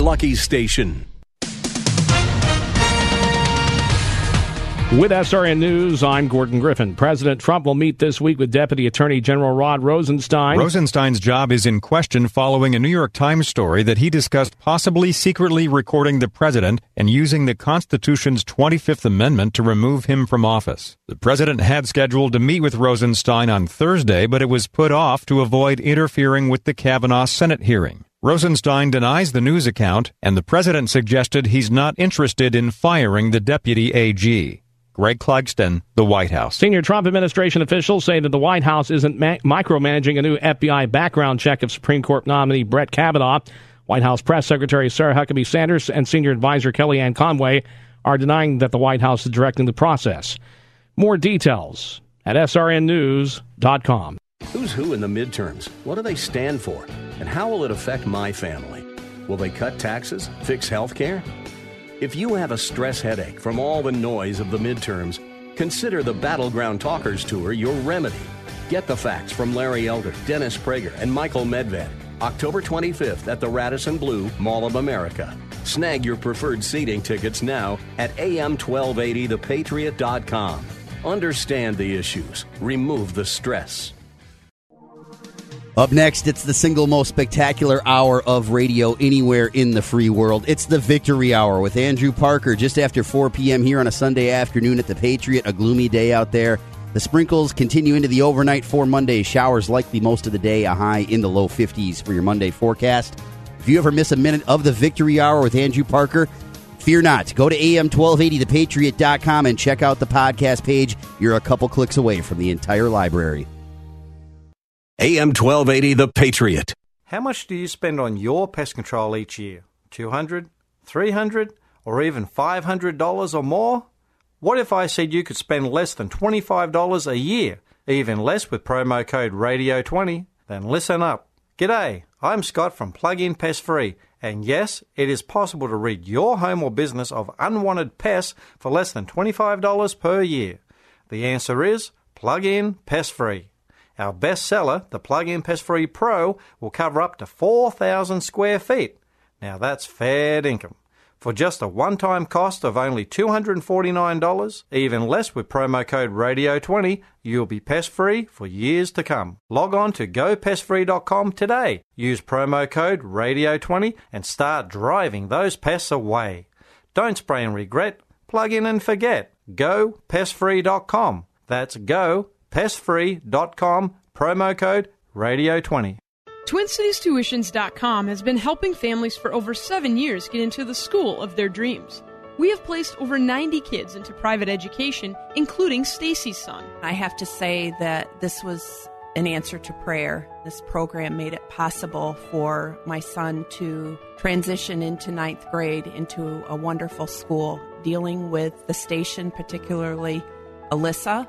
Lucky Station. With SRN News, I'm Gordon Griffin. President Trump will meet this week with Deputy Attorney General Rod Rosenstein. Rosenstein's job is in question following a New York Times story that he discussed possibly secretly recording the president and using the Constitution's 25th Amendment to remove him from office. The president had scheduled to meet with Rosenstein on Thursday, but it was put off to avoid interfering with the Kavanaugh Senate hearing. Rosenstein denies the news account, and the president suggested he's not interested in firing the deputy AG. Greg Clugston, the White House. Senior Trump administration officials say that the White House isn't ma- micromanaging a new FBI background check of Supreme Court nominee Brett Kavanaugh. White House Press Secretary Sarah Huckabee Sanders and Senior Advisor Kellyanne Conway are denying that the White House is directing the process. More details at srnnews.com. Who's who in the midterms? What do they stand for? And how will it affect my family? Will they cut taxes? Fix health care? If you have a stress headache from all the noise of the midterms, consider the Battleground Talkers Tour your remedy. Get the facts from Larry Elder, Dennis Prager, and Michael Medved. October 25th at the Radisson Blu Mall of America. Snag your preferred seating tickets now at am1280thepatriot.com. Understand the issues, remove the stress. Up next, it's the single most spectacular hour of radio anywhere in the free world. It's the Victory Hour with Andrew Parker just after 4 p.m. here on a Sunday afternoon at the Patriot. A gloomy day out there. The sprinkles continue into the overnight for Monday. Showers likely most of the day, a high in the low 50s for your Monday forecast. If you ever miss a minute of the Victory Hour with Andrew Parker, fear not. Go to am1280thepatriot.com and check out the podcast page. You're a couple clicks away from the entire library. AM 1280 The Patriot. How much do you spend on your pest control each year? 200, 300, or even $500 or more? What if I said you could spend less than $25 a year, even less with promo code RADIO20? Then listen up. G'day, I'm Scott from Plug-in Pest Free, and yes, it is possible to rid your home or business of unwanted pests for less than $25 per year. The answer is Plug-in Pest Free. Our bestseller, the Plug-in Pest Free Pro, will cover up to 4,000 square feet. Now that's fair income. For just a one-time cost of only $249, even less with promo code RADIO20, you'll be pest-free for years to come. Log on to gopestfree.com today. Use promo code RADIO20 and start driving those pests away. Don't spray and regret. Plug in and forget. GoPestFree.com. That's GoPestFree.com. Promo code Radio20. TwinCitiesTuitions.com has been helping families for over seven years get into the school of their dreams. We have placed over 90 kids into private education, including Stacy's son. I have to say that this was an answer to prayer. This program made it possible for my son to transition into ninth grade into a wonderful school. Dealing with the station, particularly Alyssa,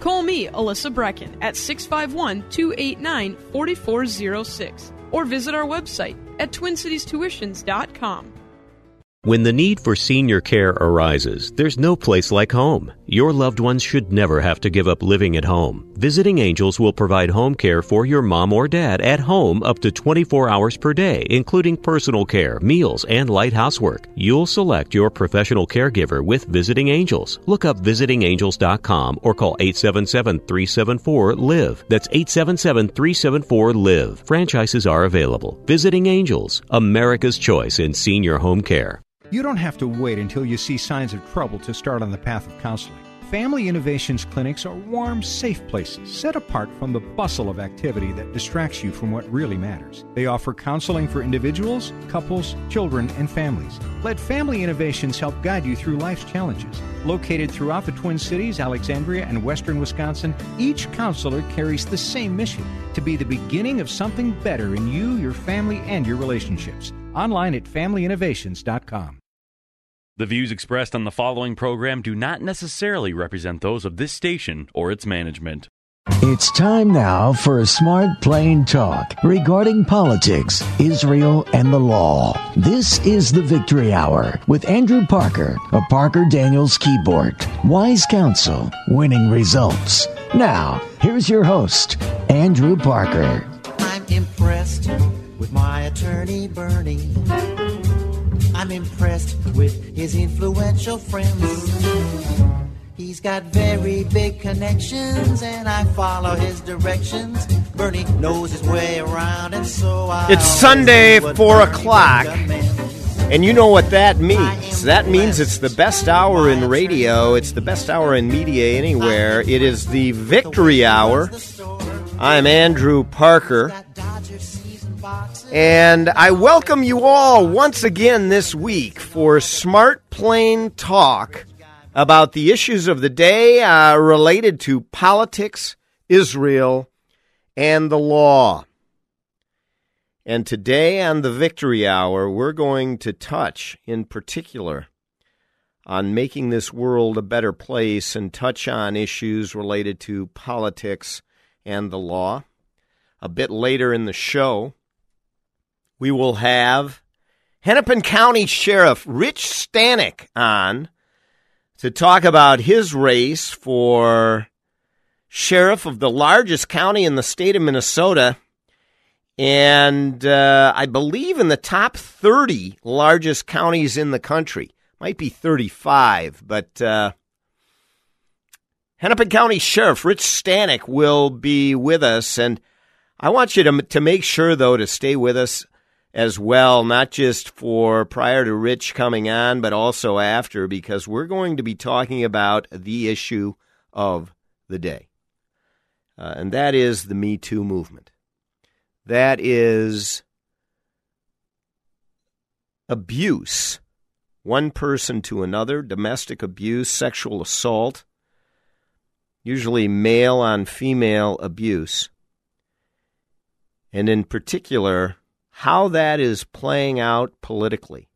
Call me, Alyssa Brecken, at 651 289 4406 or visit our website at twincitiestuitions.com. When the need for senior care arises, there's no place like home. Your loved ones should never have to give up living at home. Visiting Angels will provide home care for your mom or dad at home up to 24 hours per day, including personal care, meals, and light housework. You'll select your professional caregiver with Visiting Angels. Look up visitingangels.com or call 877-374-LIVE. That's 877-374-LIVE. Franchises are available. Visiting Angels, America's choice in senior home care. You don't have to wait until you see signs of trouble to start on the path of counseling. Family Innovations clinics are warm, safe places set apart from the bustle of activity that distracts you from what really matters. They offer counseling for individuals, couples, children, and families. Let Family Innovations help guide you through life's challenges. Located throughout the Twin Cities, Alexandria, and western Wisconsin, each counselor carries the same mission to be the beginning of something better in you, your family, and your relationships. Online at familyinnovations.com. The views expressed on the following program do not necessarily represent those of this station or its management. It's time now for a smart, plain talk regarding politics, Israel, and the law. This is the Victory Hour with Andrew Parker of Parker Daniels Kibort. Wise counsel, winning results. Now, here's your host, Andrew Parker. I'm impressed with my attorney, Bernie. I'm impressed with his influential friends. He's got very big connections, and I follow his directions. Bernie knows his way around, and so I. It's Sunday, 4 o'clock. And you know what that means. That means it's the best hour in radio, it's the best hour in media anywhere. It is the Victory Hour. I'm Andrew Parker. And I welcome you all once again this week for Smart Plain Talk about the issues of the day uh, related to politics, Israel, and the law. And today on the Victory Hour, we're going to touch in particular on making this world a better place and touch on issues related to politics and the law. A bit later in the show, we will have Hennepin County Sheriff Rich Stanek on to talk about his race for sheriff of the largest county in the state of Minnesota. And uh, I believe in the top 30 largest counties in the country. Might be 35, but uh, Hennepin County Sheriff Rich Stanek will be with us. And I want you to, to make sure, though, to stay with us as well, not just for prior to Rich coming on, but also after, because we're going to be talking about the issue of the day. Uh, and that is the Me Too movement. That is abuse, one person to another, domestic abuse, sexual assault, usually male on female abuse. And in particular, how that is playing out politically.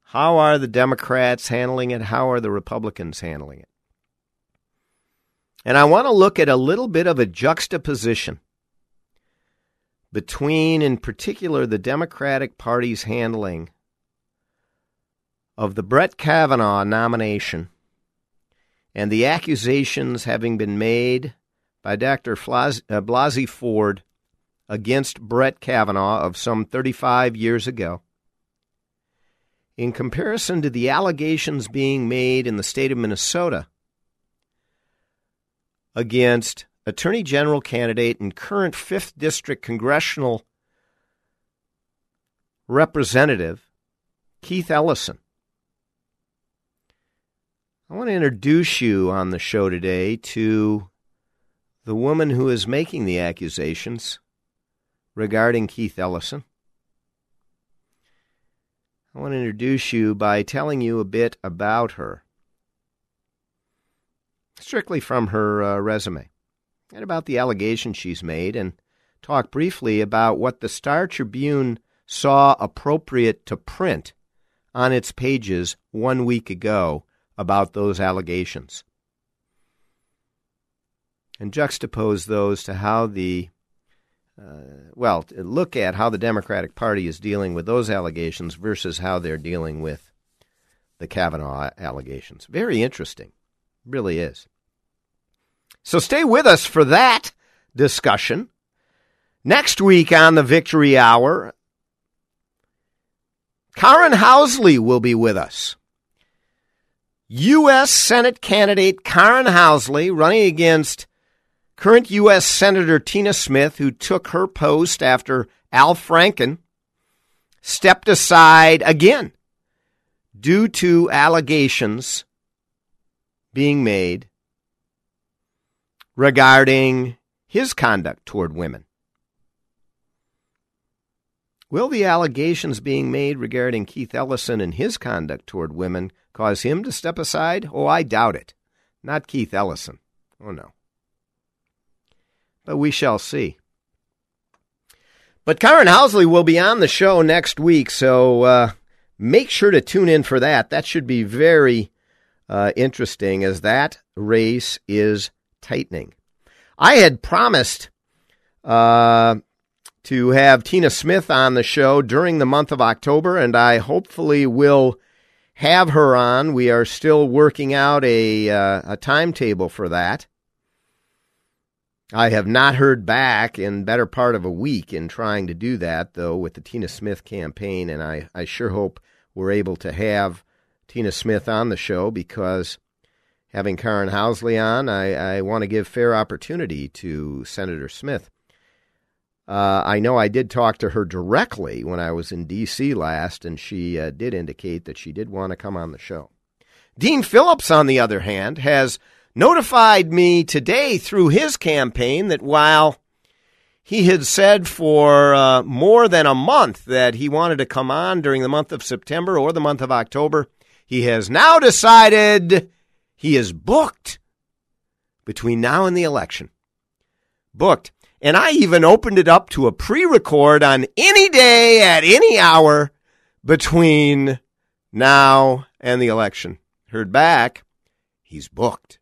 How are the Democrats handling it? How are the Republicans handling it? And I want to look at a little bit of a juxtaposition between, in particular, the Democratic Party's handling of the Brett Kavanaugh nomination and the accusations having been made by Dr. Uh, Blasey Ford against Brett Kavanaugh of some 35 years ago, in comparison to the allegations being made in the state of Minnesota against Attorney General candidate and current 5th District congressional representative Keith Ellison. I want to introduce you on the show today to the woman who is making the accusations regarding Keith Ellison. I want to introduce you by telling you a bit about her, strictly from her uh, resume, and about the allegations she's made, and talk briefly about what the Star Tribune saw appropriate to print on its pages one week ago about those allegations. And juxtapose those to how the uh, well, look at how the Democratic Party is dealing with those allegations versus how they're dealing with the Kavanaugh allegations. Very interesting. Really is. So stay with us for that discussion. Next week on the Victory Hour, Karen Housley will be with us. U.S. Senate candidate Karen Housley running against Current U.S. Senator Tina Smith, who took her post after Al Franken stepped aside again due to allegations being made regarding his conduct toward women. Will the allegations being made regarding Keith Ellison and his conduct toward women cause him to step aside? Oh, I doubt it. Not Keith Ellison. Oh, no. But we shall see. But Karen Housley will be on the show next week, so uh, make sure to tune in for that. That should be very uh, interesting as that race is tightening. I had promised uh, to have Tina Smith on the show during the month of October, and I hopefully will have her on. We are still working out a, uh, a timetable for that. I have not heard back in better part of a week in trying to do that, though, with the Tina Smith campaign, and I, I sure hope we're able to have Tina Smith on the show because having Karen Housley on, I, I want to give fair opportunity to Senator Smith. Uh, I know I did talk to her directly when I was in D.C. last, and she uh, did indicate that she did want to come on the show. Dean Phillips, on the other hand, has notified me today through his campaign that while he had said for uh, more than a month that he wanted to come on during the month of September or the month of October, he has now decided he is booked between now and the election. Booked. And I even opened it up to a pre record on any day at any hour between now and the election. Heard back, he's booked.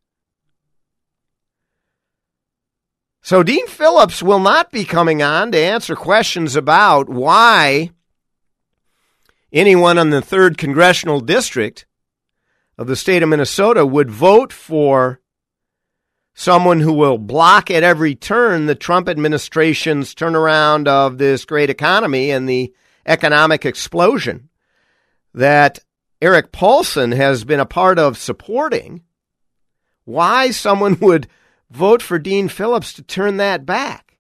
So Dean Phillips will not be coming on to answer questions about why anyone in the 3rd Congressional District of the state of Minnesota would vote for someone who will block at every turn the Trump administration's turnaround of this great economy and the economic explosion that Erik Paulsen has been a part of supporting. Why someone would vote for Dean Phillips to turn that back.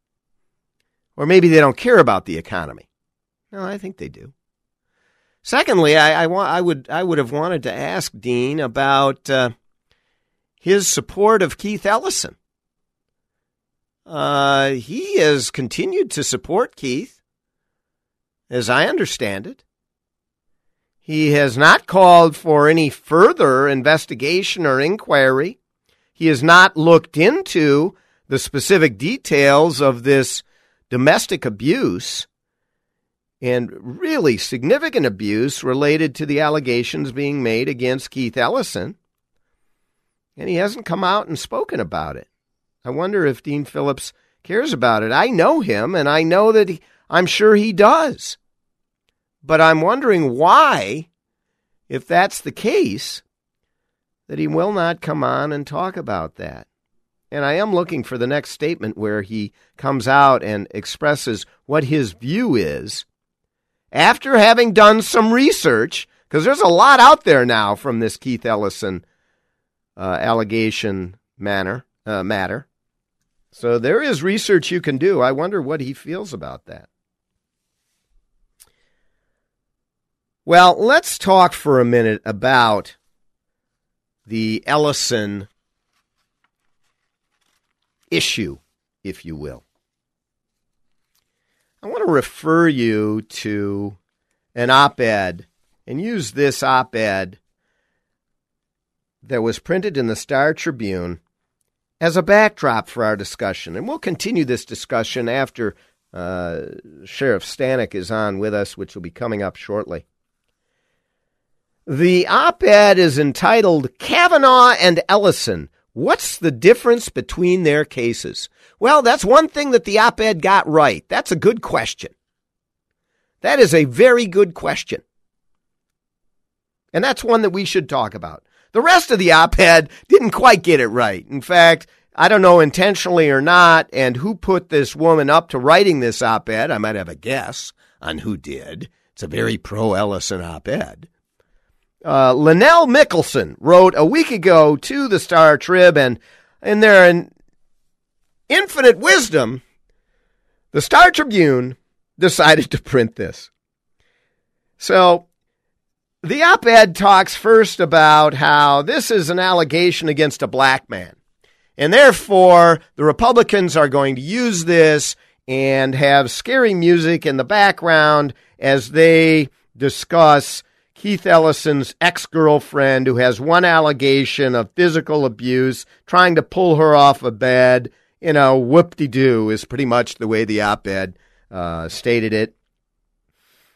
Or maybe they don't care about the economy. No, I think they do. Secondly, I, I, want, I would I would have wanted to ask Dean about uh, his support of Keith Ellison. Uh, he has continued to support Keith, as I understand it. He has not called for any further investigation or inquiry he has not looked into the specific details of this domestic abuse and really significant abuse related to the allegations being made against Keith Ellison. And he hasn't come out and spoken about it. I wonder if Dean Phillips cares about it. I know him, and I know that he, I'm sure he does. But I'm wondering why, if that's the case, that he will not come on and talk about that. And I am looking for the next statement where he comes out and expresses what his view is after having done some research, because there's a lot out there now from this Keith Ellison uh, allegation manner, uh, matter. So there is research you can do. I wonder what he feels about that. Well, let's talk for a minute about the Ellison issue, if you will. I want to refer you to an op ed and use this op ed that was printed in the Star Tribune as a backdrop for our discussion. And we'll continue this discussion after uh, Sheriff Stanek is on with us, which will be coming up shortly. The op ed is entitled Kavanaugh and Ellison. What's the difference between their cases? Well, that's one thing that the op ed got right. That's a good question. That is a very good question. And that's one that we should talk about. The rest of the op ed didn't quite get it right. In fact, I don't know intentionally or not, and who put this woman up to writing this op ed. I might have a guess on who did. It's a very pro Ellison op ed. Uh, Lynnell Mickelsen wrote a week ago to the Star Trib, and in their infinite wisdom, the Star Tribune decided to print this. So the op ed talks first about how this is an allegation against a black man. And therefore, the Republicans are going to use this and have scary music in the background as they discuss Keith Ellison's ex girlfriend who has one allegation of physical abuse, trying to pull her off a bed. You know, whoop de doo is pretty much the way the op ed uh, stated it.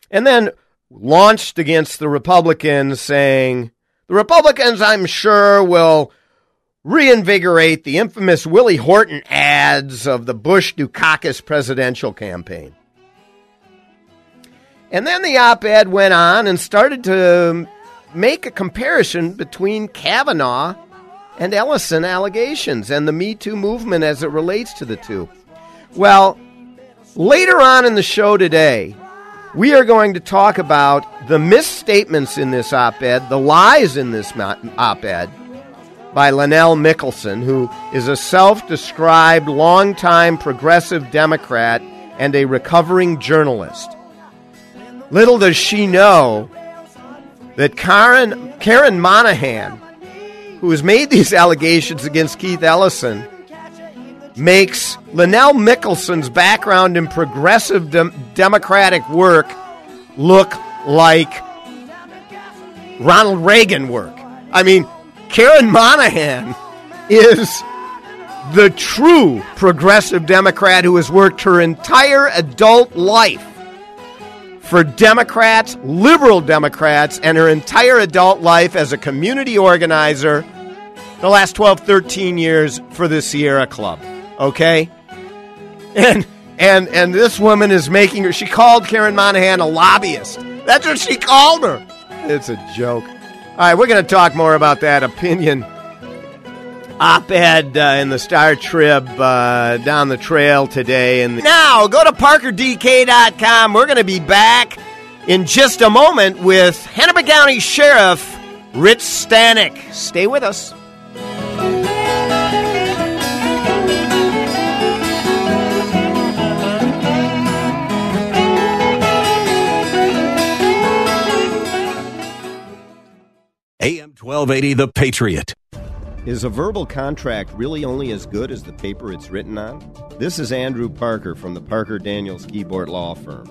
And then launched against the Republicans, saying, The Republicans, I'm sure, will reinvigorate the infamous Willie Horton ads of the Bush Dukakis presidential campaign. And then the op ed went on and started to make a comparison between Kavanaugh and Ellison allegations and the Me Too movement as it relates to the two. Well, later on in the show today, we are going to talk about the misstatements in this op ed, the lies in this op ed by Lynnell Mickelsen, who is a self described longtime progressive Democrat and a recovering journalist. Little does she know that Karen, Karen Monahan, who has made these allegations against Keith Ellison, makes Lynnell Mickelsen's background in progressive de- democratic work look like Ronald Reagan work. I mean, Karen Monahan is the true progressive Democrat who has worked her entire adult life for Democrats, liberal Democrats, and her entire adult life as a community organizer the last 12, 13 years for the Sierra Club. Okay? And and and this woman is making her she called Karen Monahan a lobbyist. That's what she called her. It's a joke. All right, we're going to talk more about that opinion op ed uh, in the Star Trib uh, down the trail today. And now go to parkerdk.com. We're going to be back in just a moment with Hennepin County Sheriff Rich Stanek. Stay with us. AM 1280, The Patriot. Is a verbal contract really only as good as the paper it's written on? This is Andrew Parker from the Parker Daniels Kibort Law Firm.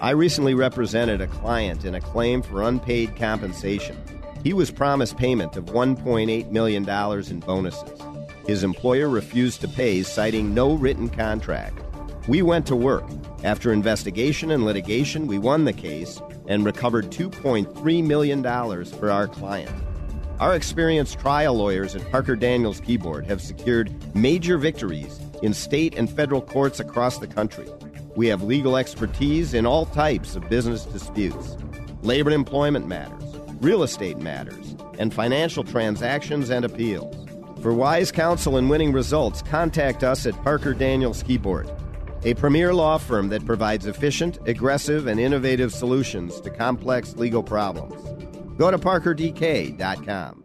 I recently represented a client in a claim for unpaid compensation. He was promised payment of $1.8 million in bonuses. His employer refused to pay, citing no written contract. We went to work. After investigation and litigation, we won the case and recovered $2.3 million for our client. Our experienced trial lawyers at Parker Daniels Kibort have secured major victories in state and federal courts across the country. We have legal expertise in all types of business disputes, labor and employment matters, real estate matters, and financial transactions and appeals. For wise counsel and winning results, contact us at Parker Daniels Kibort, a premier law firm that provides efficient, aggressive, and innovative solutions to complex legal problems. Go to parkerdk.com.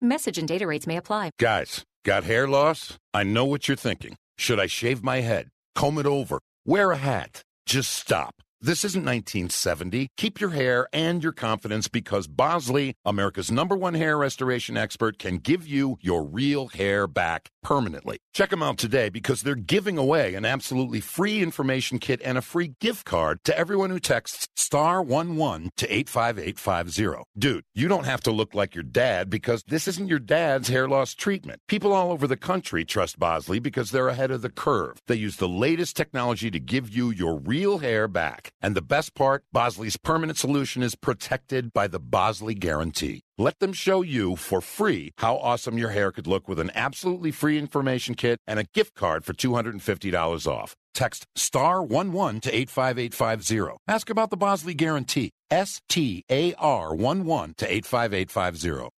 Message and data rates may apply. Guys, got hair loss? I know what you're thinking. Should I shave my head? Comb it over? Wear a hat? Just stop. This isn't 1970. Keep your hair and your confidence because Bosley, America's number one hair restoration expert, can give you your real hair back permanently. Check them out today because they're giving away an absolutely free information kit and a free gift card to everyone who texts star 11 to 85850. Dude, you don't have to look like your dad because this isn't your dad's hair loss treatment. People all over the country trust Bosley because they're ahead of the curve. They use the latest technology to give you your real hair back. And the best part, Bosley's permanent solution is protected by the Bosley Guarantee. Let them show you for free how awesome your hair could look with an absolutely free information kit and a gift card for $250 off. Text star 11 to 85850. Ask about the Bosley Guarantee. S T A R 11 to 85850.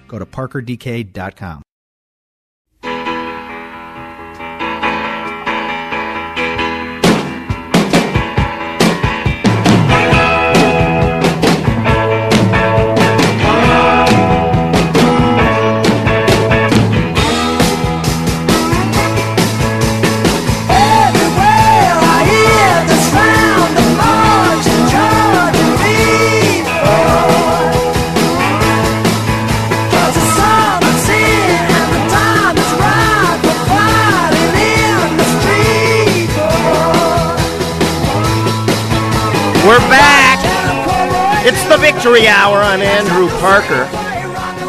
Go to parkerdk.com. We're back. It's the Victory Hour on Andrew Parker.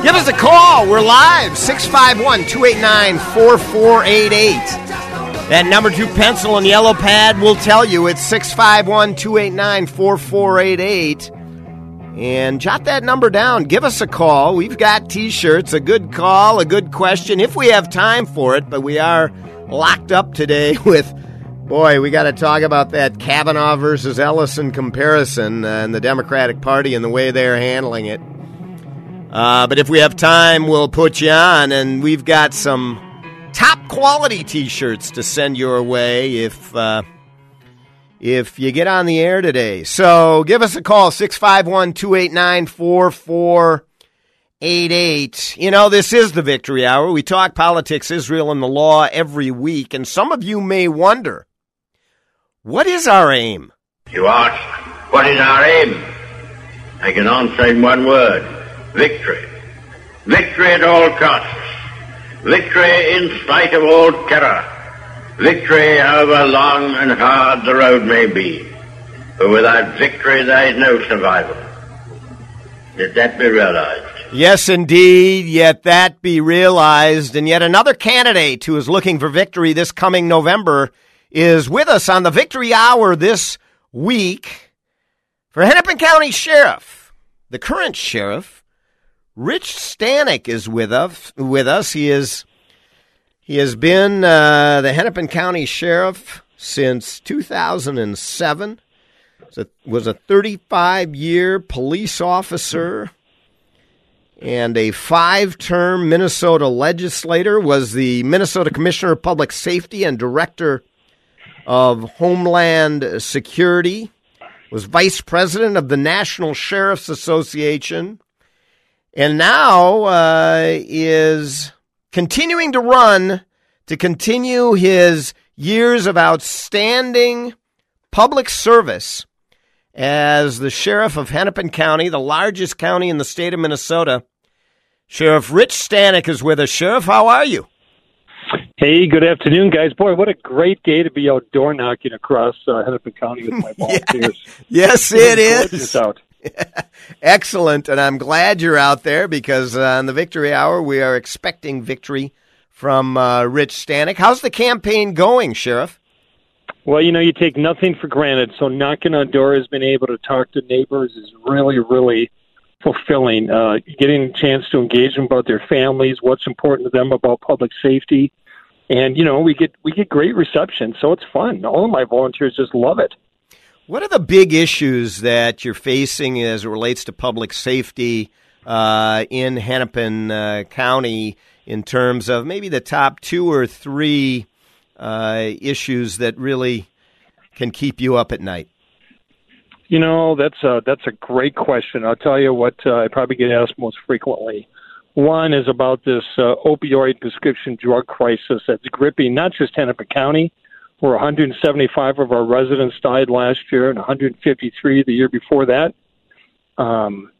Give us a call. We're live. 651 289 4488. That number two pencil and yellow pad will tell you it's 651 289 4488. And jot that number down. Give us a call. We've got t shirts, a good call, a good question, if we have time for it, but we are locked up today with Boy, we got to talk about that Kavanaugh versus Ellison comparison uh, and the Democratic Party and the way they're handling it. Uh, but if we have time, we'll put you on, and we've got some top quality T-shirts to send your way if uh, if you get on the air today. So give us a call 651-289-4488. You know, this is the Victory Hour. We talk politics, Israel, and the law every week, and some of you may wonder. What is our aim? You ask, what is our aim? I can answer in one word victory. Victory at all costs. Victory in spite of all terror. Victory however long and hard the road may be. For without victory there is no survival. Let that be realized. Yes, indeed. Yet that be realized. And yet another candidate who is looking for victory this coming November is with us on the Victory Hour this week for Hennepin County Sheriff. The current sheriff, Rich Stanek, is with us. With us, he is he has been uh, the Hennepin County Sheriff since 2007. Was a 35 year police officer and a five term Minnesota legislator. Was the Minnesota Commissioner of Public Safety and Director of Homeland Security, was vice president of the National Sheriff's Association, and now uh, is continuing to run to continue his years of outstanding public service as the sheriff of Hennepin County, the largest county in the state of Minnesota. Sheriff Rich Stanek is with us. Sheriff, how are you? Hey, good afternoon, guys. Boy, what a great day to be out door knocking across uh, Hennepin County with my volunteers. yes, it is. Out. Excellent, and I'm glad you're out there because uh, on the Victory Hour we are expecting victory from uh, Rich Stanek. How's the campaign going, Sheriff? Well, you know, you take nothing for granted. So knocking on doors, being able to talk to neighbors is really, really fulfilling. Uh, getting a chance to engage them about their families, what's important to them about public safety, and you know we get we get great reception, so it's fun. All of my volunteers just love it. What are the big issues that you're facing as it relates to public safety uh, in Hennepin uh, County in terms of maybe the top two or three uh, issues that really can keep you up at night? You know, that's a that's a great question. I'll tell you what uh, I probably get asked most frequently. One is about this uh, opioid prescription drug crisis that's gripping not just Hennepin County, where 175 of our residents died last year and 153 the year before that, um,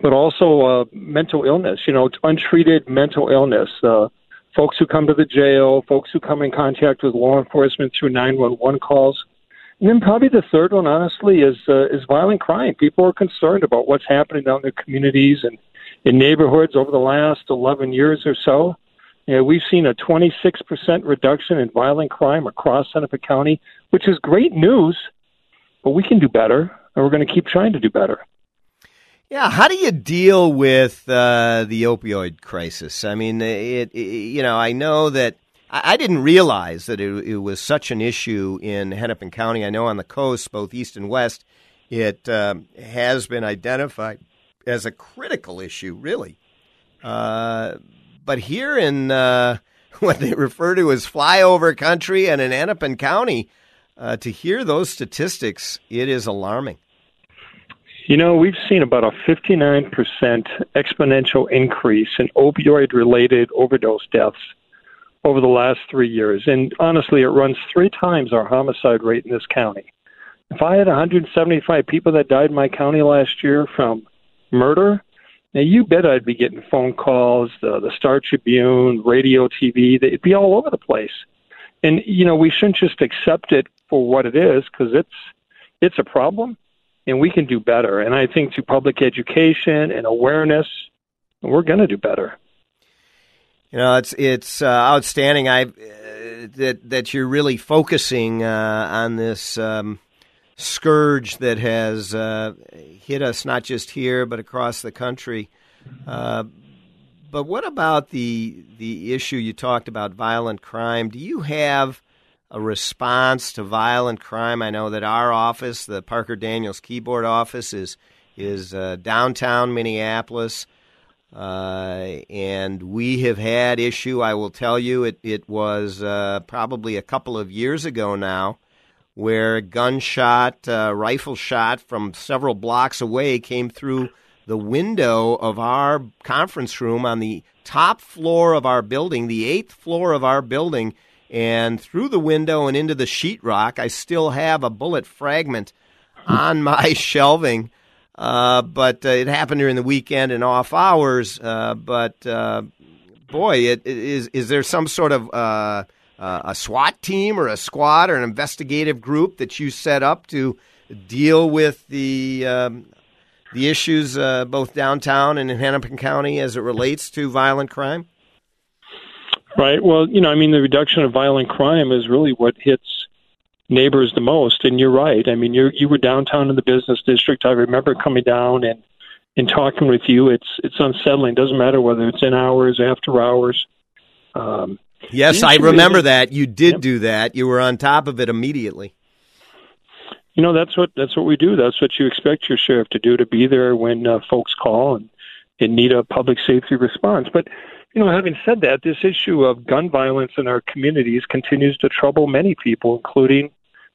but also uh, mental illness. You know, untreated mental illness. Uh, folks who come to the jail, folks who come in contact with law enforcement through 911 calls. And then probably the third one, honestly, is uh, is violent crime. People are concerned about what's happening down in their communities and in neighborhoods over the last 11 years or so. Yeah, we've seen a 26% reduction in violent crime across Hennepin County, which is great news, but we can do better, and we're going to keep trying to do better. Yeah, how do you deal with uh, the opioid crisis? I mean, it, it, you know, I know that I, I didn't realize that it, it, was such an issue in Hennepin County. I know on the coast, both east and west, it um, has been identified as a critical issue, really. Uh, but here in uh, what they refer to as flyover country and in Hennepin County, uh, to hear those statistics, it is alarming. You know, we've seen about a 59% exponential increase in opioid related overdose deaths over the last three years. And honestly, it runs three times our homicide rate in this county. If I had 175 people that died in my county last year from murder, now you bet I'd be getting phone calls, the, the Star Tribune, radio, TV, they'd be all over the place. And, you know, we shouldn't just accept it for what it is because it's, it's a problem and we can do better. And I think through public education and awareness, we're going to do better. You know, it's it's uh, outstanding. I uh, that that you're really focusing uh, on this um, scourge that has uh, hit us not just here but across the country. Uh, but what about the the issue you talked about, violent crime? Do you have a response to violent crime. I know that our office, the Parker Daniels Kibort office, is is uh, downtown Minneapolis, uh, and we have had issue. I will tell you, it it was uh, probably a couple of years ago now, where a gunshot, uh, rifle shot from several blocks away came through the window of our conference room on the top floor of our building, the eighth floor of our building and through the window and into the sheetrock. I still have a bullet fragment on my shelving, uh, but uh, it happened during the weekend and off hours. Uh, but uh, boy, it, it is is there some sort of uh, a SWAT team or a squad or an investigative group that you set up to deal with the um, the issues uh, both downtown and in Hennepin County as it relates to violent crime? Right. Well, you know, I mean, the reduction of violent crime is really what hits neighbors the most. And you're right. I mean, you you were downtown in the business district. I remember coming down and and talking with you. It's it's unsettling. Doesn't matter whether it's in hours, after hours. Um, yes, I remember that. You did yep. do that. You were on top of it immediately. You know, that's what that's what we do. That's what you expect your sheriff to do to be there when uh, folks call and, and need a public safety response. But you know, having said that, this issue of gun violence in our communities continues to trouble many people, including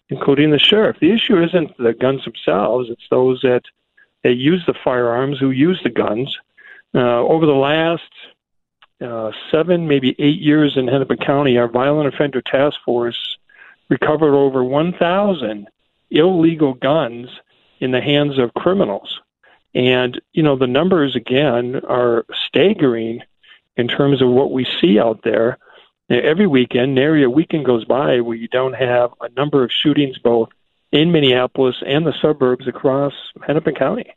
including the sheriff. The issue isn't the guns themselves; it's those that that use the firearms who use the guns. Uh, over the last uh, seven, maybe eight years in Hennepin County, our violent offender task force recovered over 1,000 illegal guns in the hands of criminals. And, you know, the numbers again are staggering in terms of what we see out there. Every weekend, nary a weekend goes by where you don't have a number of shootings both in Minneapolis and the suburbs across Hennepin County.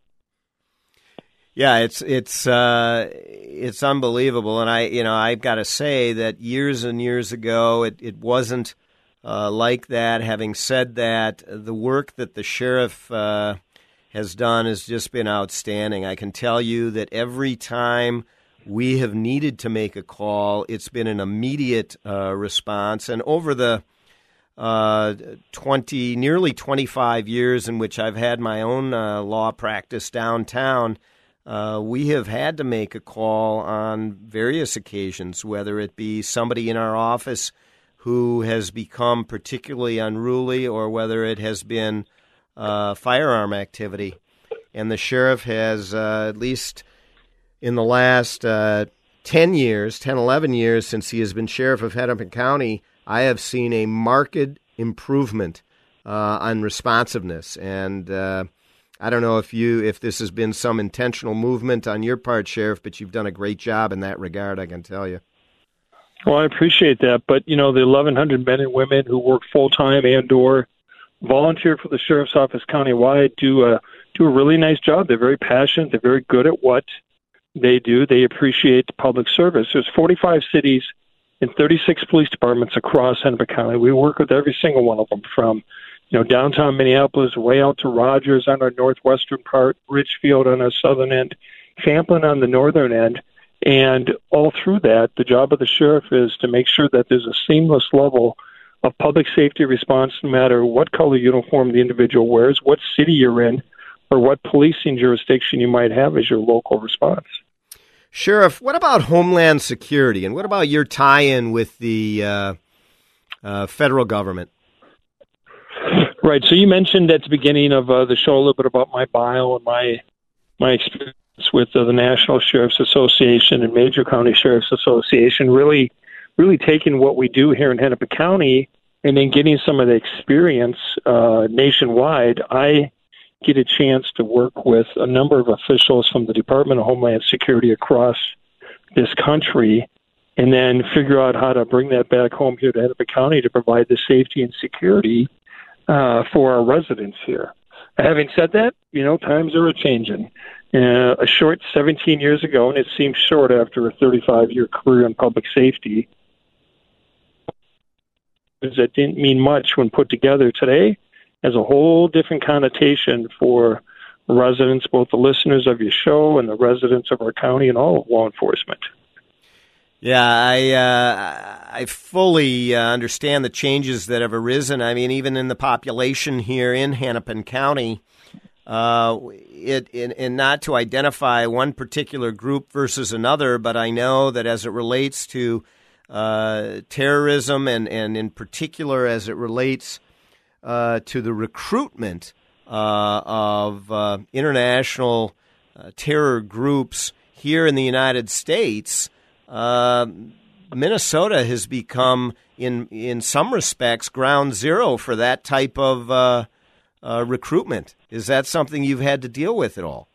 Yeah, it's it's uh, it's unbelievable, and I you know I've got to say that years and years ago it it wasn't uh, like that. Having said that, the work that the sheriff uh, has done has just been outstanding. I can tell you that every time we have needed to make a call. It's been an immediate uh, response, and over the uh, 20, nearly 25 years in which I've had my own uh, law practice downtown, uh, we have had to make a call on various occasions, whether it be somebody in our office who has become particularly unruly or whether it has been uh, firearm activity. And the sheriff has uh, at least in the last uh, 10 years, 10, 11 years since he has been sheriff of Hennepin County, I have seen a marked improvement uh, on responsiveness. And uh, I don't know if you if this has been some intentional movement on your part, Sheriff, but you've done a great job in that regard, I can tell you. Well, I appreciate that, but you know the 1,100 men and women who work full time and/or volunteer for the sheriff's office countywide do a do a really nice job. They're very passionate. They're very good at what they do. They appreciate public service. There's 45 cities and 36 police departments across Hennepin County. We work with every single one of them from you know, downtown Minneapolis, way out to Rogers on our northwestern part, Richfield on our southern end, Champlin on the northern end. And all through that, the job of the sheriff is to make sure that there's a seamless level of public safety response no matter what color uniform the individual wears, what city you're in, or what policing jurisdiction you might have as your local response. Sheriff, what about Homeland Security and what about your tie in with the uh, uh, federal government? Right. So you mentioned at the beginning of uh, the show a little bit about my bio and my my experience with uh, the National Sheriff's Association and Major County Sheriff's Association. Really, really taking what we do here in Hennepin County and then getting some of the experience uh, nationwide. I get a chance to work with a number of officials from the Department of Homeland Security across this country and then figure out how to bring that back home here to Hennepin County to provide the safety and security uh, for our residents here. Having said that, you know, times are a changing. Uh, a short 17 years ago, and it seems short after a 35 year career in public safety, that didn't mean much when put together today has a whole different connotation for residents, both the listeners of your show and the residents of our county and all of law enforcement. Yeah, I uh, I fully uh, understand the changes that have arisen. I mean, even in the population here in Hennepin County, uh, it and not to identify one particular group versus another, but I know that as it relates to uh, terrorism and and in particular as it relates uh, to the recruitment uh, of international terror groups here in the United States uh, Minnesota has become, in in some respects, ground zero for that type of uh, uh, recruitment. Is that something you've had to deal with at all?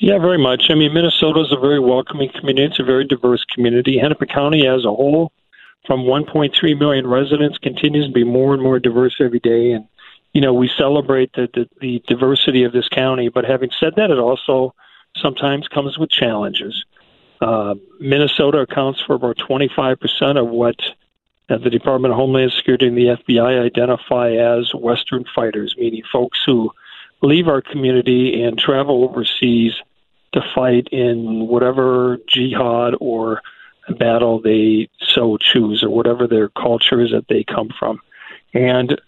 Yeah, very much. I mean, Minnesota is a very welcoming community. It's a very diverse community. Hennepin County as a whole, from 1.3 million residents, continues to be more and more diverse every day. And, you know, we celebrate the, the, the diversity of this county. But having said that, it also sometimes comes with challenges. Uh, Minnesota accounts for about 25% of what uh, the Department of Homeland Security and the FBI identify as Western fighters, meaning folks who leave our community and travel overseas to fight in whatever jihad or battle they so choose or whatever their culture is that they come from. And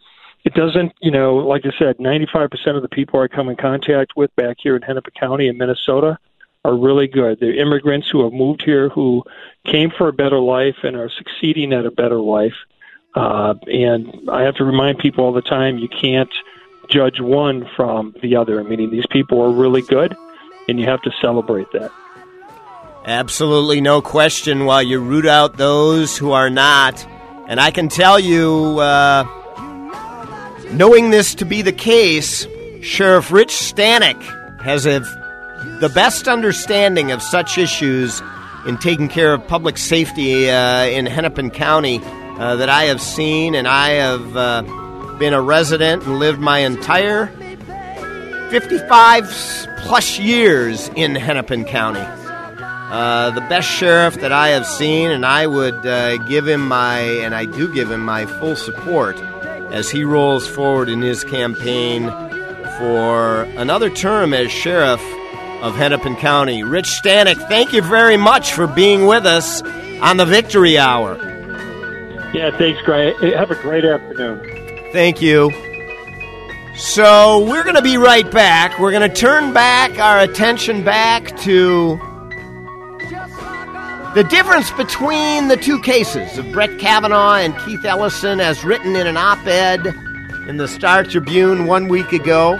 it doesn't, you know, like I said, 95% of the people I come in contact with back here in Hennepin County in Minnesota are really good. They're immigrants who have moved here who came for a better life and are succeeding at a better life. Uh, and I have to remind people all the time you can't judge one from the other. Meaning these people are really good, and you have to celebrate that. Absolutely no question. While you root out those who are not, and I can tell you, uh, knowing this to be the case, Sheriff Rich Stanek has a the best understanding of such issues in taking care of public safety uh, in Hennepin County uh, that I have seen, and I have uh, been a resident and lived my entire 55 plus years in Hennepin County. Uh, the best sheriff that I have seen, and I would uh, give him my, and I do give him my full support as he rolls forward in his campaign for another term as sheriff of Hennepin County. Rich Stanek, thank you very much for being with us on the Victory Hour. Yeah, thanks, Greg. Have a great afternoon. Thank you. So, we're going to be right back. We're going to turn back our attention back to the difference between the two cases of Brett Kavanaugh and Keith Ellison, as written in an op ed in the Star Tribune one week ago.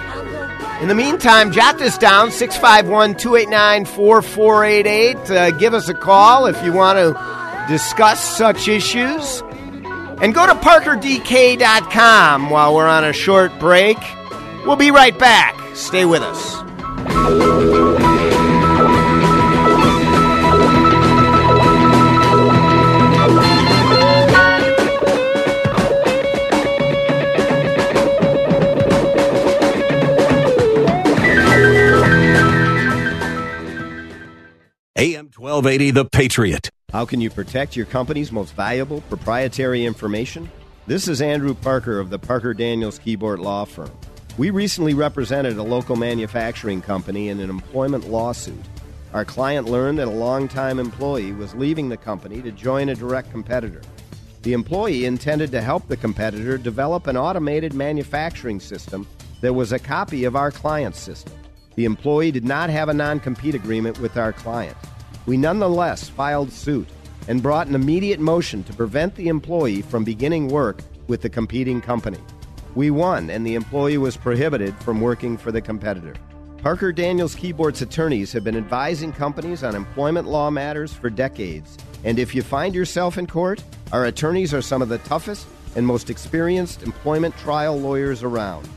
In the meantime, jot this down 651 289 4488. Uh, give us a call if you want to discuss such issues. And go to parkerdk.com while we're on a short break. We'll be right back. Stay with us. 1280 The Patriot. How can you protect your company's most valuable proprietary information? This is Andrew Parker of the Parker Daniels Kibort Law Firm. We recently represented a local manufacturing company in an employment lawsuit. Our client learned that a longtime employee was leaving the company to join a direct competitor. The employee intended to help the competitor develop an automated manufacturing system that was a copy of our client's system. The employee did not have a non compete agreement with our client. We nonetheless filed suit and brought an immediate motion to prevent the employee from beginning work with the competing company. We won, and the employee was prohibited from working for the competitor. Parker Daniels Kibort's attorneys have been advising companies on employment law matters for decades, and if you find yourself in court, our attorneys are some of the toughest and most experienced employment trial lawyers around.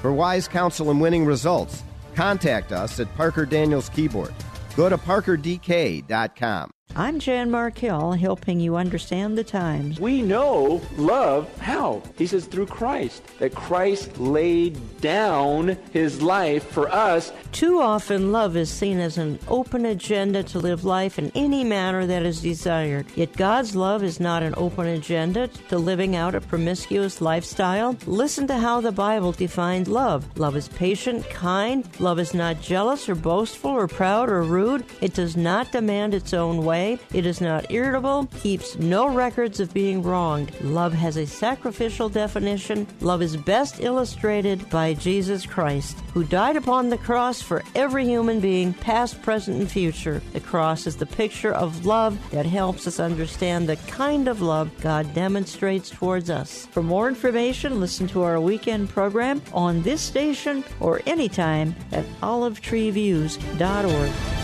For wise counsel and winning results, contact us at Parker Daniels Kibort. Go to parkerdk.com. I'm Jan Markell, helping you understand the times. We know love how? He says through Christ, that Christ laid down his life for us. Too often, love is seen as an open agenda to live life in any manner that is desired. Yet God's love is not an open agenda to living out a promiscuous lifestyle. Listen to how the Bible defines love. Love is patient, kind. Love is not jealous or boastful or proud or rude. It does not demand its own way way. It is not irritable, keeps no records of being wronged. Love has a sacrificial definition. Love is best illustrated by Jesus Christ, who died upon the cross for every human being, past, present, and future. The cross is the picture of love that helps us understand the kind of love God demonstrates towards us. For more information, listen to our weekend program on this station or anytime at olivetreeviews.org.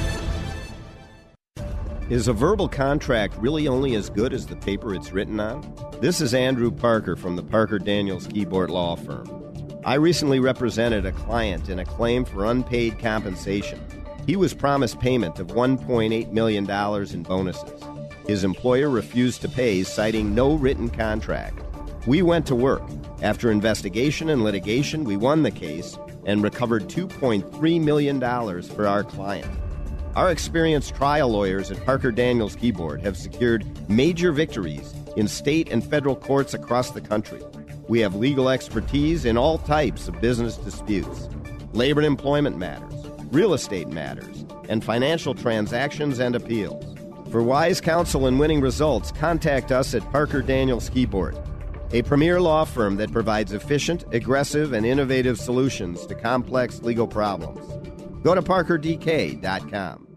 Is a verbal contract really only as good as the paper it's written on? This is Andrew Parker from the Parker Daniels Kibort Law Firm. I recently represented a client in a claim for unpaid compensation. He was promised payment of $1.8 million in bonuses. His employer refused to pay, citing no written contract. We went to work. After investigation and litigation, we won the case and recovered $2.3 million for our client. Our experienced trial lawyers at Parker Daniels Kibort have secured major victories in state and federal courts across the country. We have legal expertise in all types of business disputes, labor and employment matters, real estate matters, and financial transactions and appeals. For wise counsel and winning results, contact us at Parker Daniels Kibort, a premier law firm that provides efficient, aggressive, and innovative solutions to complex legal problems. Go to parkerdk.com.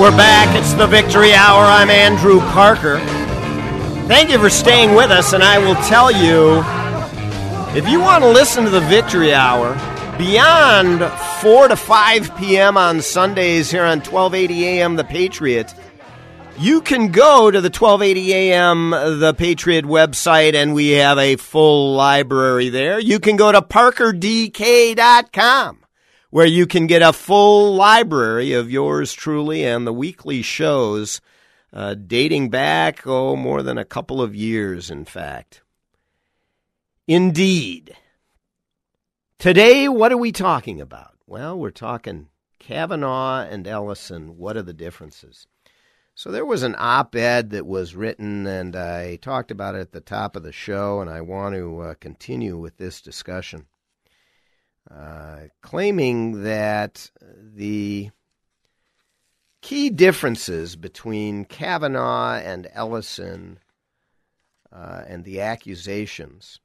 We're back. It's the Victory Hour. I'm Andrew Parker. Thank you for staying with us, and I will tell you if you want to listen to the Victory Hour beyond 4 to 5 p.m. on Sundays here on 1280 a.m. The Patriot, you can go to the 1280 a.m. The Patriot website, and we have a full library there. You can go to parkerdk.com, where you can get a full library of yours truly and the weekly shows uh, dating back, oh, more than a couple of years, in fact. Indeed. Today, what are we talking about? Well, we're talking Kavanaugh and Ellison. What are the differences? So, there was an op ed that was written, and I talked about it at the top of the show, and I want to uh, continue with this discussion. Uh, claiming that the key differences between Kavanaugh and Ellison uh, and the accusations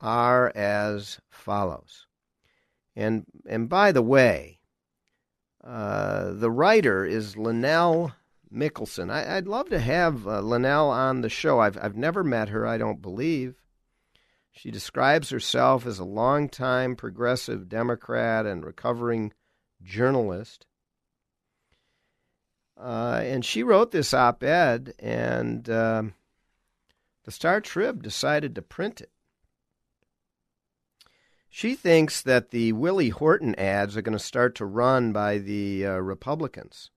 are as follows. And and by the way, uh, the writer is Lynnell Mickelsen. I, would love to have uh, Lynnell on the show. I've I've never met her. I don't believe. She describes herself as a longtime progressive Democrat and recovering journalist. Uh, and she wrote this op-ed, and um, the Star Trib decided to print it. She thinks that the Willie Horton ads are going to start to run by the uh, Republicans.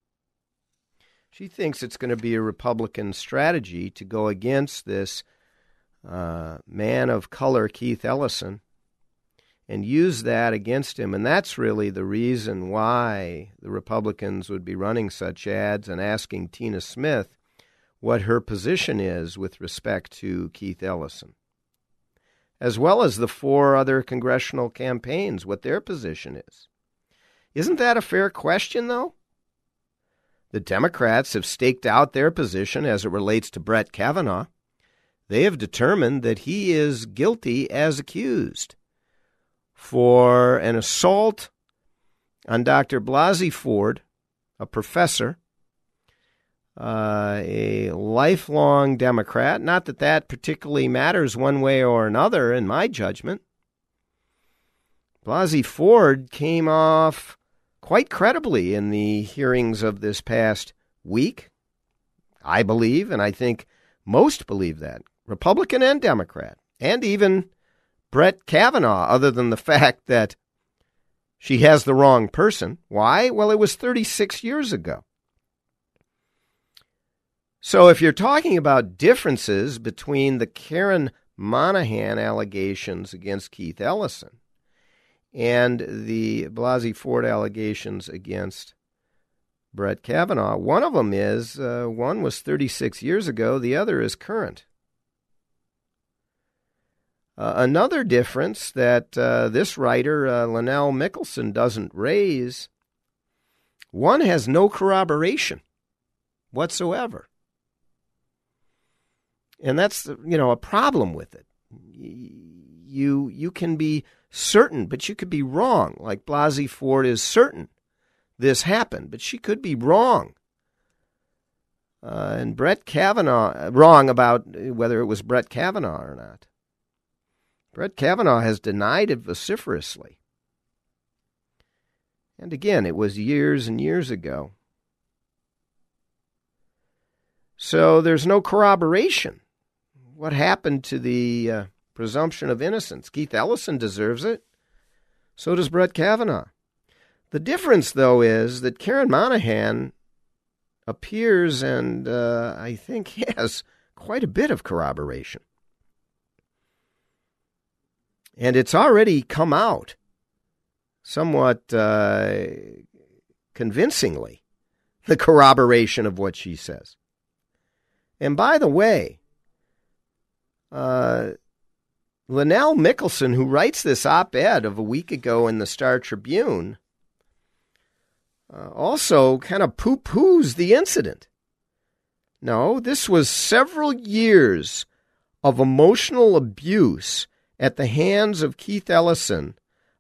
She thinks it's going to be a Republican strategy to go against this uh, man of color, Keith Ellison, and use that against him. And that's really the reason why the Republicans would be running such ads and asking Tina Smith what her position is with respect to Keith Ellison as well as the four other congressional campaigns, what their position is. Isn't that a fair question, though? The Democrats have staked out their position as it relates to Brett Kavanaugh. They have determined that he is guilty as accused for an assault on Dr. Blasey Ford, a professor, uh, a lifelong Democrat. Not that that particularly matters one way or another, in my judgment. Blasey Ford came off quite credibly in the hearings of this past week. I believe, and I think most believe that, Republican and Democrat, and even Brett Kavanaugh, other than the fact that she has the wrong person. Why? Well, it was 36 years ago. So if you're talking about differences between the Karen Monahan allegations against Keith Ellison and the Blasey Ford allegations against Brett Kavanaugh, one of them is uh, one was 36 years ago, the other is current. Uh, another difference that uh, this writer, uh, Lynnell Mickelsen, doesn't raise one has no corroboration whatsoever. And that's you know a problem with it. You you can be certain, but you could be wrong. Like Blasey Ford is certain this happened, but she could be wrong. Uh, and Brett Kavanaugh wrong about whether it was Brett Kavanaugh or not. Brett Kavanaugh has denied it vociferously. And again, it was years and years ago. So there's no corroboration what happened to the uh, presumption of innocence? Keith Ellison deserves it. So does Brett Kavanaugh. The difference, though, is that Karen Monahan appears and uh, I think has quite a bit of corroboration. And it's already come out somewhat uh, convincingly, the corroboration of what she says. And by the way, uh, Lynnell Mickelsen, who writes this op ed of a week ago in the Star Tribune, uh, also kind of poo poos the incident. No, this was several years of emotional abuse at the hands of Keith Ellison,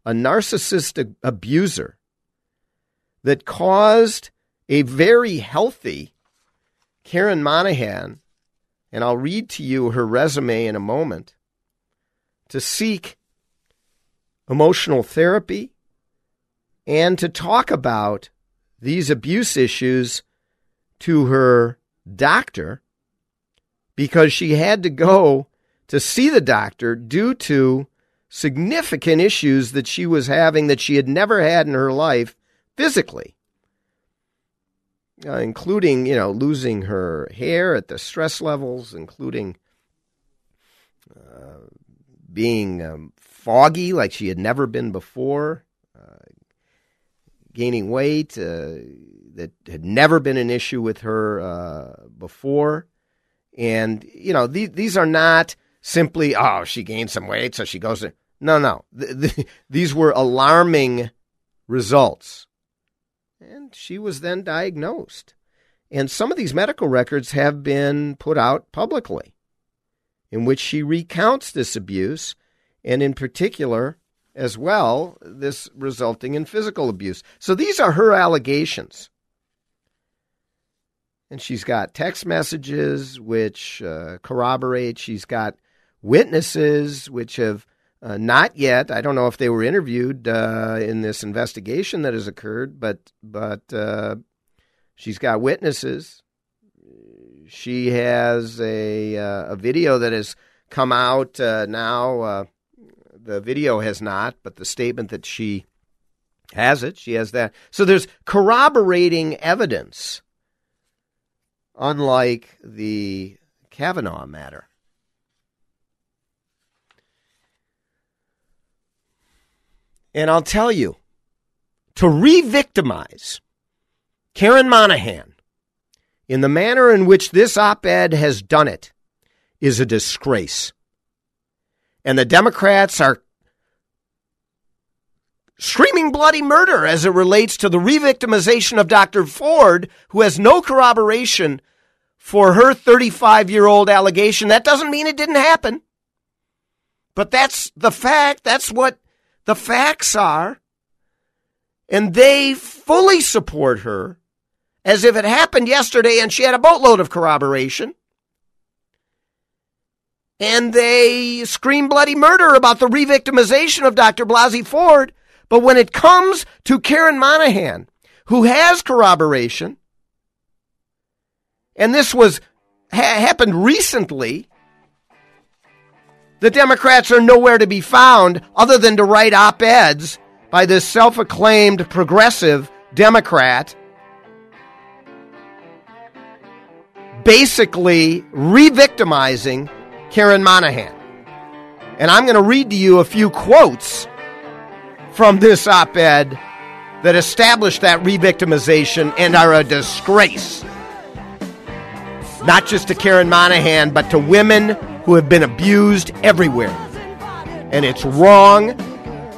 a narcissistic abuser, that caused a very healthy Karen Monahan and I'll read to you her resume in a moment, to seek emotional therapy and to talk about these abuse issues to her doctor because she had to go to see the doctor due to significant issues that she was having that she had never had in her life physically uh, including you know losing her hair at the stress levels, including uh, being um, foggy like she had never been before, uh, gaining weight uh, that had never been an issue with her uh, before, and you know these these are not simply oh she gained some weight so she goes. No, no, these were alarming results and she was then diagnosed. And some of these medical records have been put out publicly in which she recounts this abuse, and in particular, as well, this resulting in physical abuse. So these are her allegations. And she's got text messages which uh, corroborate. She's got witnesses which have uh, not yet. I don't know if they were interviewed uh, in this investigation that has occurred, but but uh, she's got witnesses. She has a uh, a video that has come out uh, now uh, the video has not, but the statement that she has it, she has that. So there's corroborating evidence, unlike the Kavanaugh matter. And I'll tell you, to re victimize Karen Monahan in the manner in which this op ed has done it is a disgrace. And the Democrats are screaming bloody murder as it relates to the re victimization of Dr. Ford, who has no corroboration for her 35 year old allegation. That doesn't mean it didn't happen. But that's the fact. That's what the facts are. And they fully support her as if it happened yesterday and she had a boatload of corroboration. And they scream bloody murder about the revictimization of Dr. Blasey Ford. But when it comes to Karen Monahan, who has corroboration, and this was ha- happened recently, the Democrats are nowhere to be found other than to write op eds by this self acclaimed progressive Democrat basically re victimizing Karen Monahan. And I'm going to read to you a few quotes from this op ed that established that re victimization and are a disgrace. Not just to Karen Monahan, but to women who have been abused everywhere. And it's wrong.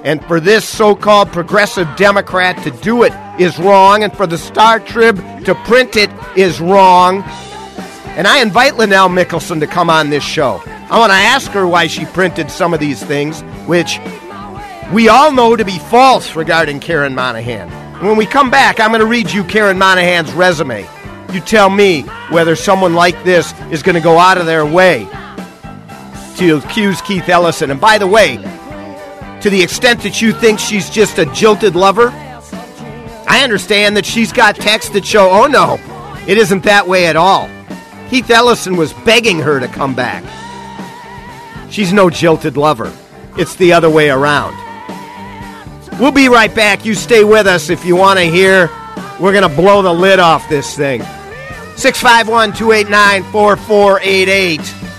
And for this so called progressive Democrat to do it is wrong. And for the Star Trib to print it is wrong. And I invite Lynnell Mickelsen to come on this show. I want to ask her why she printed some of these things, which we all know to be false regarding Karen Monahan. When we come back, I'm going to read you Karen Monahan's resume. You tell me whether someone like this is going to go out of their way to accuse Keith Ellison. And by the way, to the extent that you think she's just a jilted lover, I understand that she's got texts that show, oh no, it isn't that way at all. Keith Ellison was begging her to come back. She's no jilted lover. It's the other way around. We'll be right back. You stay with us if you want to hear. We're going to blow the lid off this thing. 651 289 4488.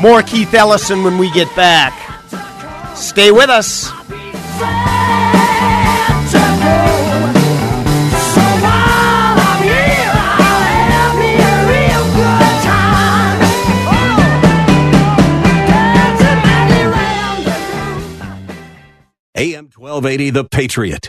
More Keith Ellison when we get back. Stay with us. AM 1280, The Patriot.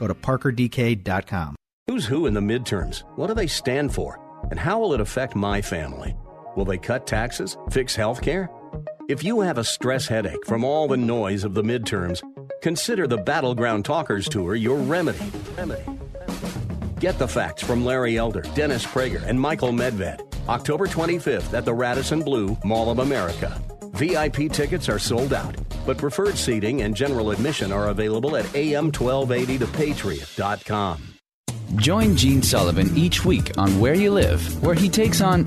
Go to parkerdk.com. Who's who in the midterms? What do they stand for? And how will it affect my family? Will they cut taxes? Fix health care? If you have a stress headache from all the noise of the midterms, consider the Battleground Talkers Tour your remedy. Remedy. Get the facts from Larry Elder, Dennis Prager, and Michael Medved. October 25th at the Radisson Blu Mall of America. VIP tickets are sold out, but preferred seating and general admission are available at am1280thepatriot.com. Join Gene Sullivan each week on Where You Live, where he takes on.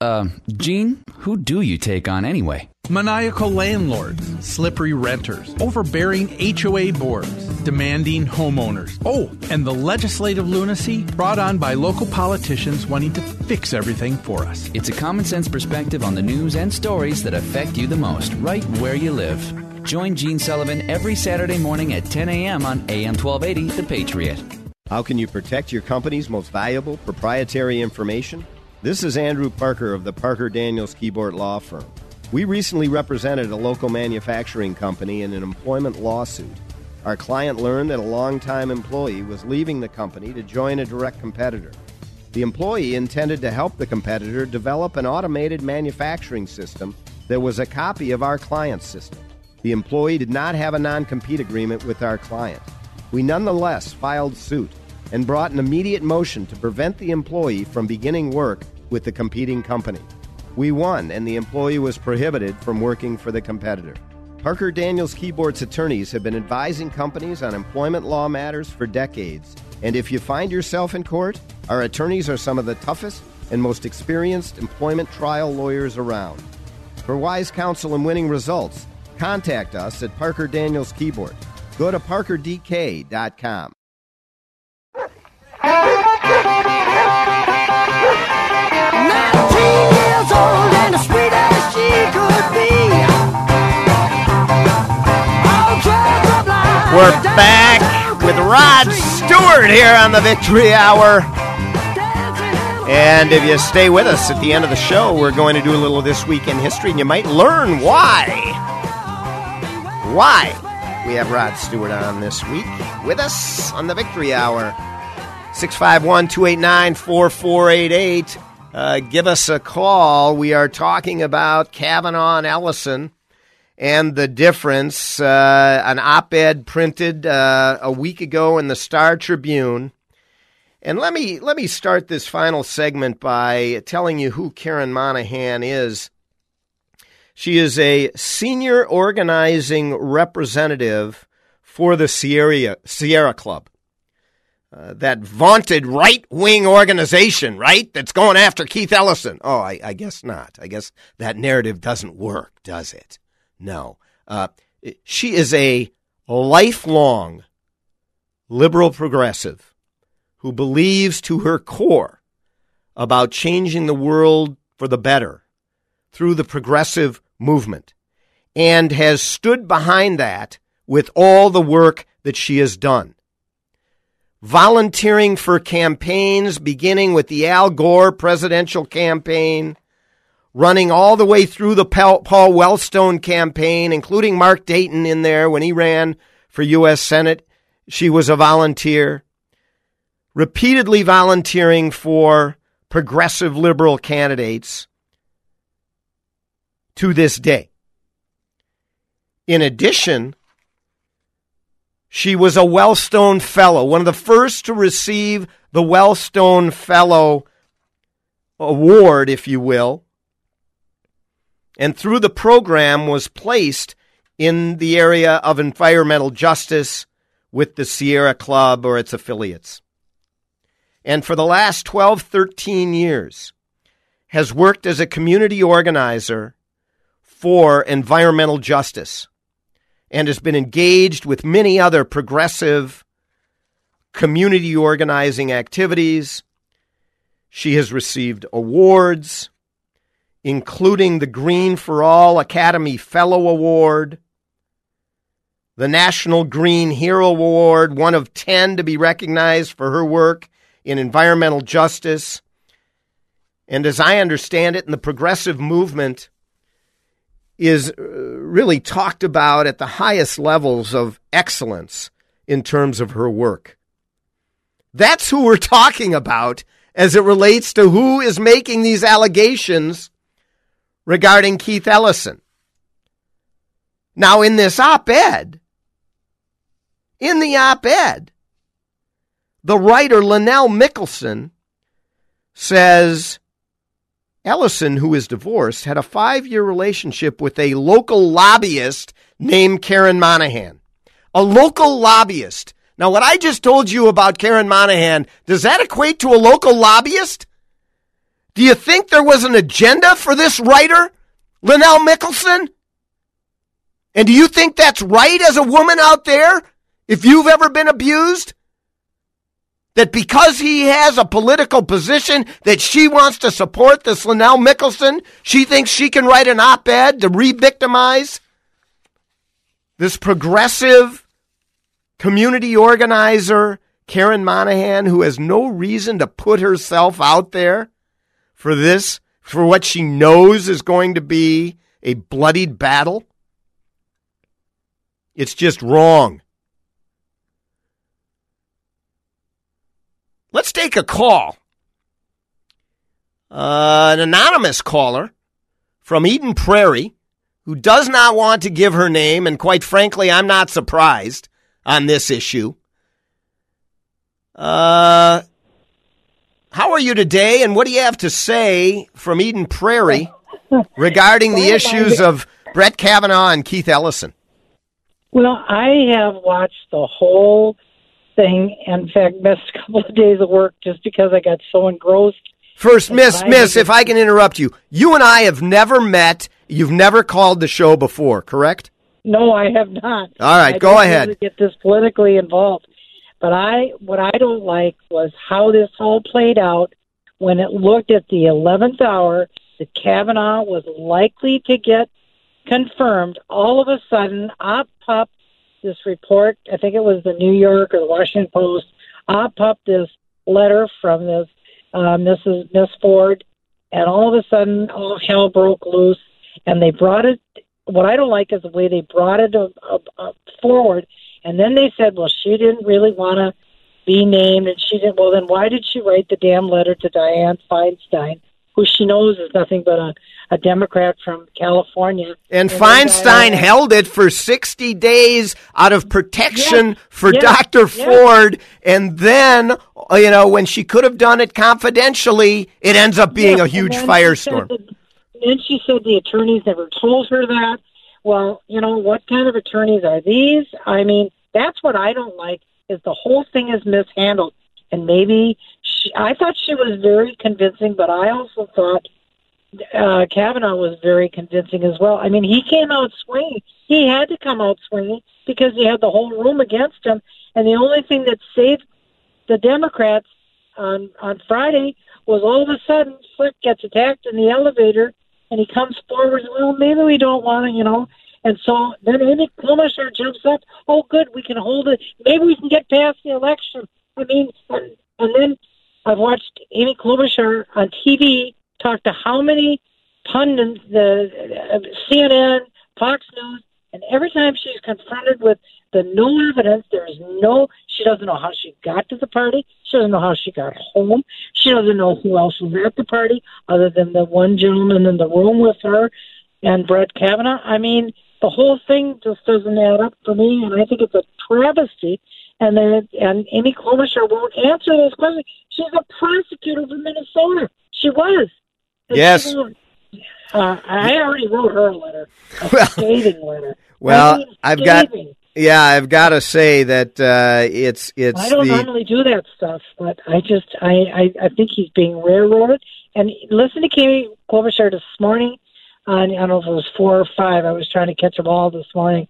Uh, Gene, who do you take on anyway? Maniacal landlords, slippery renters, overbearing HOA boards demanding homeowners. Oh, and the legislative lunacy brought on by local politicians wanting to fix everything for us. It's a common sense perspective on the news and stories that affect you the most, right where you live. Join Gene Sullivan every Saturday morning at 10 a.m. on AM 1280, The Patriot. How can you protect your company's most valuable proprietary information? This is Andrew Parker of the Parker Daniels Kibort Law Firm. We recently represented a local manufacturing company in an employment lawsuit. Our client learned that a longtime employee was leaving the company to join a direct competitor. The employee intended to help the competitor develop an automated manufacturing system that was a copy of our client's system. The employee did not have a non compete agreement with our client. We nonetheless filed suit and brought an immediate motion to prevent the employee from beginning work with the competing company. We won, and the employee was prohibited from working for the competitor. Parker Daniels Kibort's attorneys have been advising companies on employment law matters for decades. And if you find yourself in court, our attorneys are some of the toughest and most experienced employment trial lawyers around. For wise counsel and winning results, contact us at Parker Daniels Kibort. Go to parkerdk.com. We're back with Rod Stewart here on the Victory Hour. And if you stay with us at the end of the show, we're going to do a little This Week in History, and you might learn why. Why we have Rod Stewart on this week with us on the Victory Hour. 651 289 4488. Uh, give us a call. We are talking about Kavanaugh and Ellison and the difference. Uh, an op ed printed uh, a week ago in the Star Tribune. And let me let me start this final segment by telling you who Karen Monahan is. She is a senior organizing representative for the Sierra Sierra Club. Uh, that vaunted right wing organization, right? That's going after Keith Ellison. Oh, I, I, guess not. I guess that narrative doesn't work, does it? No. Uh, she is a lifelong liberal progressive who believes to her core about changing the world for the better through the progressive movement and has stood behind that with all the work that she has done. Volunteering for campaigns, beginning with the Al Gore presidential campaign, running all the way through the Paul Wellstone campaign, including Mark Dayton in there when he ran for U.S. Senate. She was a volunteer. Repeatedly volunteering for progressive liberal candidates to this day. In addition, she was a Wellstone Fellow, one of the first to receive the Wellstone Fellow Award, if you will, and through the program was placed in the area of environmental justice with the Sierra Club or its affiliates. And for the last 12, 13 years, has worked as a community organizer for environmental justice and has been engaged with many other progressive community organizing activities. She has received awards, including the Green for All Academy Fellow Award, the National Green Hero Award, one of 10 to be recognized for her work in environmental justice. And as I understand it, in the progressive movement, is uh, really talked about at the highest levels of excellence in terms of her work. That's who we're talking about as it relates to who is making these allegations regarding Keith Ellison. Now, in this op ed, in the op ed, the writer Lynnell Mickelsen says Ellison, who is divorced, had a five year relationship with a local lobbyist named Karen Monahan. A local lobbyist. Now, what I just told you about Karen Monahan, does that equate to a local lobbyist? Do you think there was an agenda for this writer, Lynnell Mickelsen? And do you think that's right as a woman out there If you've ever been abused, that because he has a political position that she wants to support this Lynnell Mickelsen, she thinks she can write an op-ed to re-victimize this progressive community organizer, Karen Monahan, who has no reason to put herself out there for this, for what she knows is going to be a bloodied battle. It's just wrong. Let's take a call. Uh, an anonymous caller from Eden Prairie who does not want to give her name, and quite frankly, I'm not surprised on this issue. Uh, how are you today, and what do you have to say from Eden Prairie regarding the issues of Brett Kavanaugh and Keith Ellison? Well, I have watched the whole thing. In fact, missed a couple of days of work just because I got so engrossed. First, Miss, Miss, if I can interrupt you, you and I have never met. You've never called the show before, correct? No, I have not. All right, I go ahead. Really get this politically involved, but I what I don't like was how this all played out when it looked at the eleventh hour that Kavanaugh was likely to get confirmed. All of a sudden, up popped this report. I think it was the New York or the Washington Post. Up popped this letter from this uh, Mrs. Miss Ford, and all of a sudden, all hell broke loose, and they brought it. What I don't like is the way they brought it uh, uh, forward, and then they said, "Well, she didn't really want to be named, and she didn't." Well, then why did she write the damn letter to Dianne Feinstein, who she knows is nothing but a, a Democrat from California? And then Feinstein Dianne- held it for 60 days out of protection Yes, for yes, Dr. yes. Ford. And then, uh, you know, when she could have done it confidentially, it ends up being a huge and she said firestorm. that- Then she said the attorneys never told her that. Well, you know, what kind of attorneys are these? I mean, that's what I don't like is the whole thing is mishandled. And maybe she, I thought she was very convincing, but I also thought uh, Kavanaugh was very convincing as well. I mean, he came out swinging. He had to come out swinging because he had the whole room against him. And the only thing that saved the Democrats on on Friday was all of a sudden Flake gets attacked in the elevator and he comes forward. Well, maybe we don't want to, you know. And so then Amy Klobuchar jumps up. Oh, good, we can hold it. Maybe we can get past the election. I mean, and, and then I've watched Amy Klobuchar on TV talk to how many pundits, the uh, CNN, Fox News, and every time she's confronted with the no evidence, there is no. She doesn't know how she got to the party. She doesn't know how she got home. She doesn't know who else was at the party other than the one gentleman in the room with her and Brett Kavanaugh. I mean, the whole thing just doesn't add up for me, and I think it's a travesty. And then, and Amy Klobuchar won't answer those questions. She's a prosecutor from Minnesota. She was. And Yes. she Uh, I already wrote her a letter, a scathing letter. I Well, mean, I've got, yeah, I've got to say that uh, it's it's I don't the normally do that stuff, but I just I, I I think he's being railroaded. And listen to Amy Klobuchar this morning. On, I don't know if it was four or five. I was trying to catch them all this morning,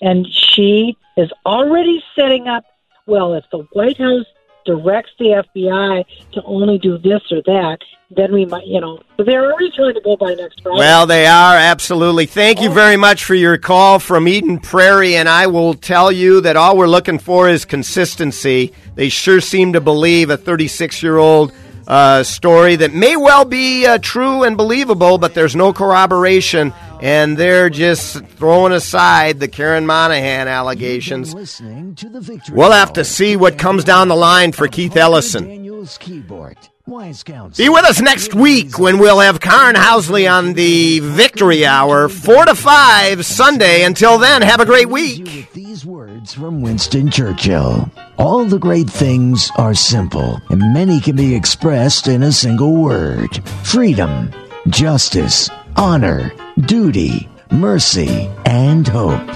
and she is already setting up. Well, if the White House directs the FBI to only do this or that, then we might, you know, they're already trying to go by next Friday. Well, they are absolutely. Thank you very much for your call from Eden Prairie, and I will tell you that all we're looking for is consistency. They sure seem to believe a 36 year old uh, story that may well be uh, true and believable, but there's no corroboration, and they're just throwing aside the Karen Monahan allegations. Listening to the Victory We'll have to see what comes down the line for Keith Ellison. Daniels Kibort. Wise Counsel. Be with us next week when we'll have Karin Housley on the Victory Hour, 4 to 5 Sunday. Until then, have a great week. These words from Winston Churchill. All the great things are simple, and many can be expressed in a single word freedom, justice, honor, duty, mercy, and hope.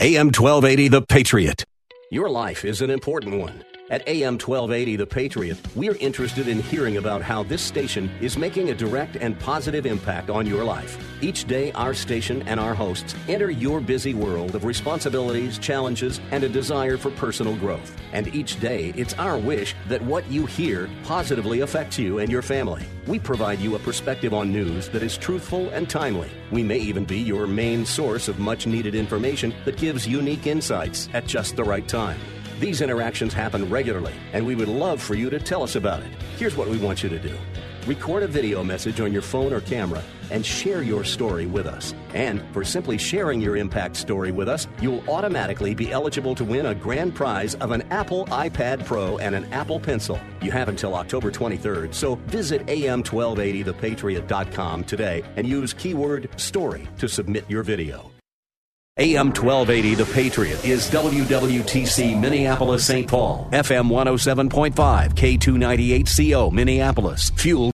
AM 1280, The Patriot. Your life is an important one, At AM 1280 The Patriot, we're interested in hearing about how this station is making a direct and positive impact on your life. Each day, our station and our hosts enter your busy world of responsibilities, challenges, and a desire for personal growth. And each day, it's our wish that what you hear positively affects you and your family. We provide you a perspective on news that is truthful and timely. We may even be your main source of much needed information that gives unique insights at just the right time. These interactions happen regularly, and we would love for you to tell us about it. Here's what we want you to do record a video message on your phone or camera and share your story with us. And for simply sharing your impact story with us, you'll automatically be eligible to win a grand prize of an Apple iPad Pro and an Apple Pencil. You have until October 23rd, so visit am1280thepatriot.com today and use keyword story to submit your video. AM 1280 The Patriot is WWTC Minneapolis St. Paul, FM 107.5, K298CO Minneapolis, Fuel.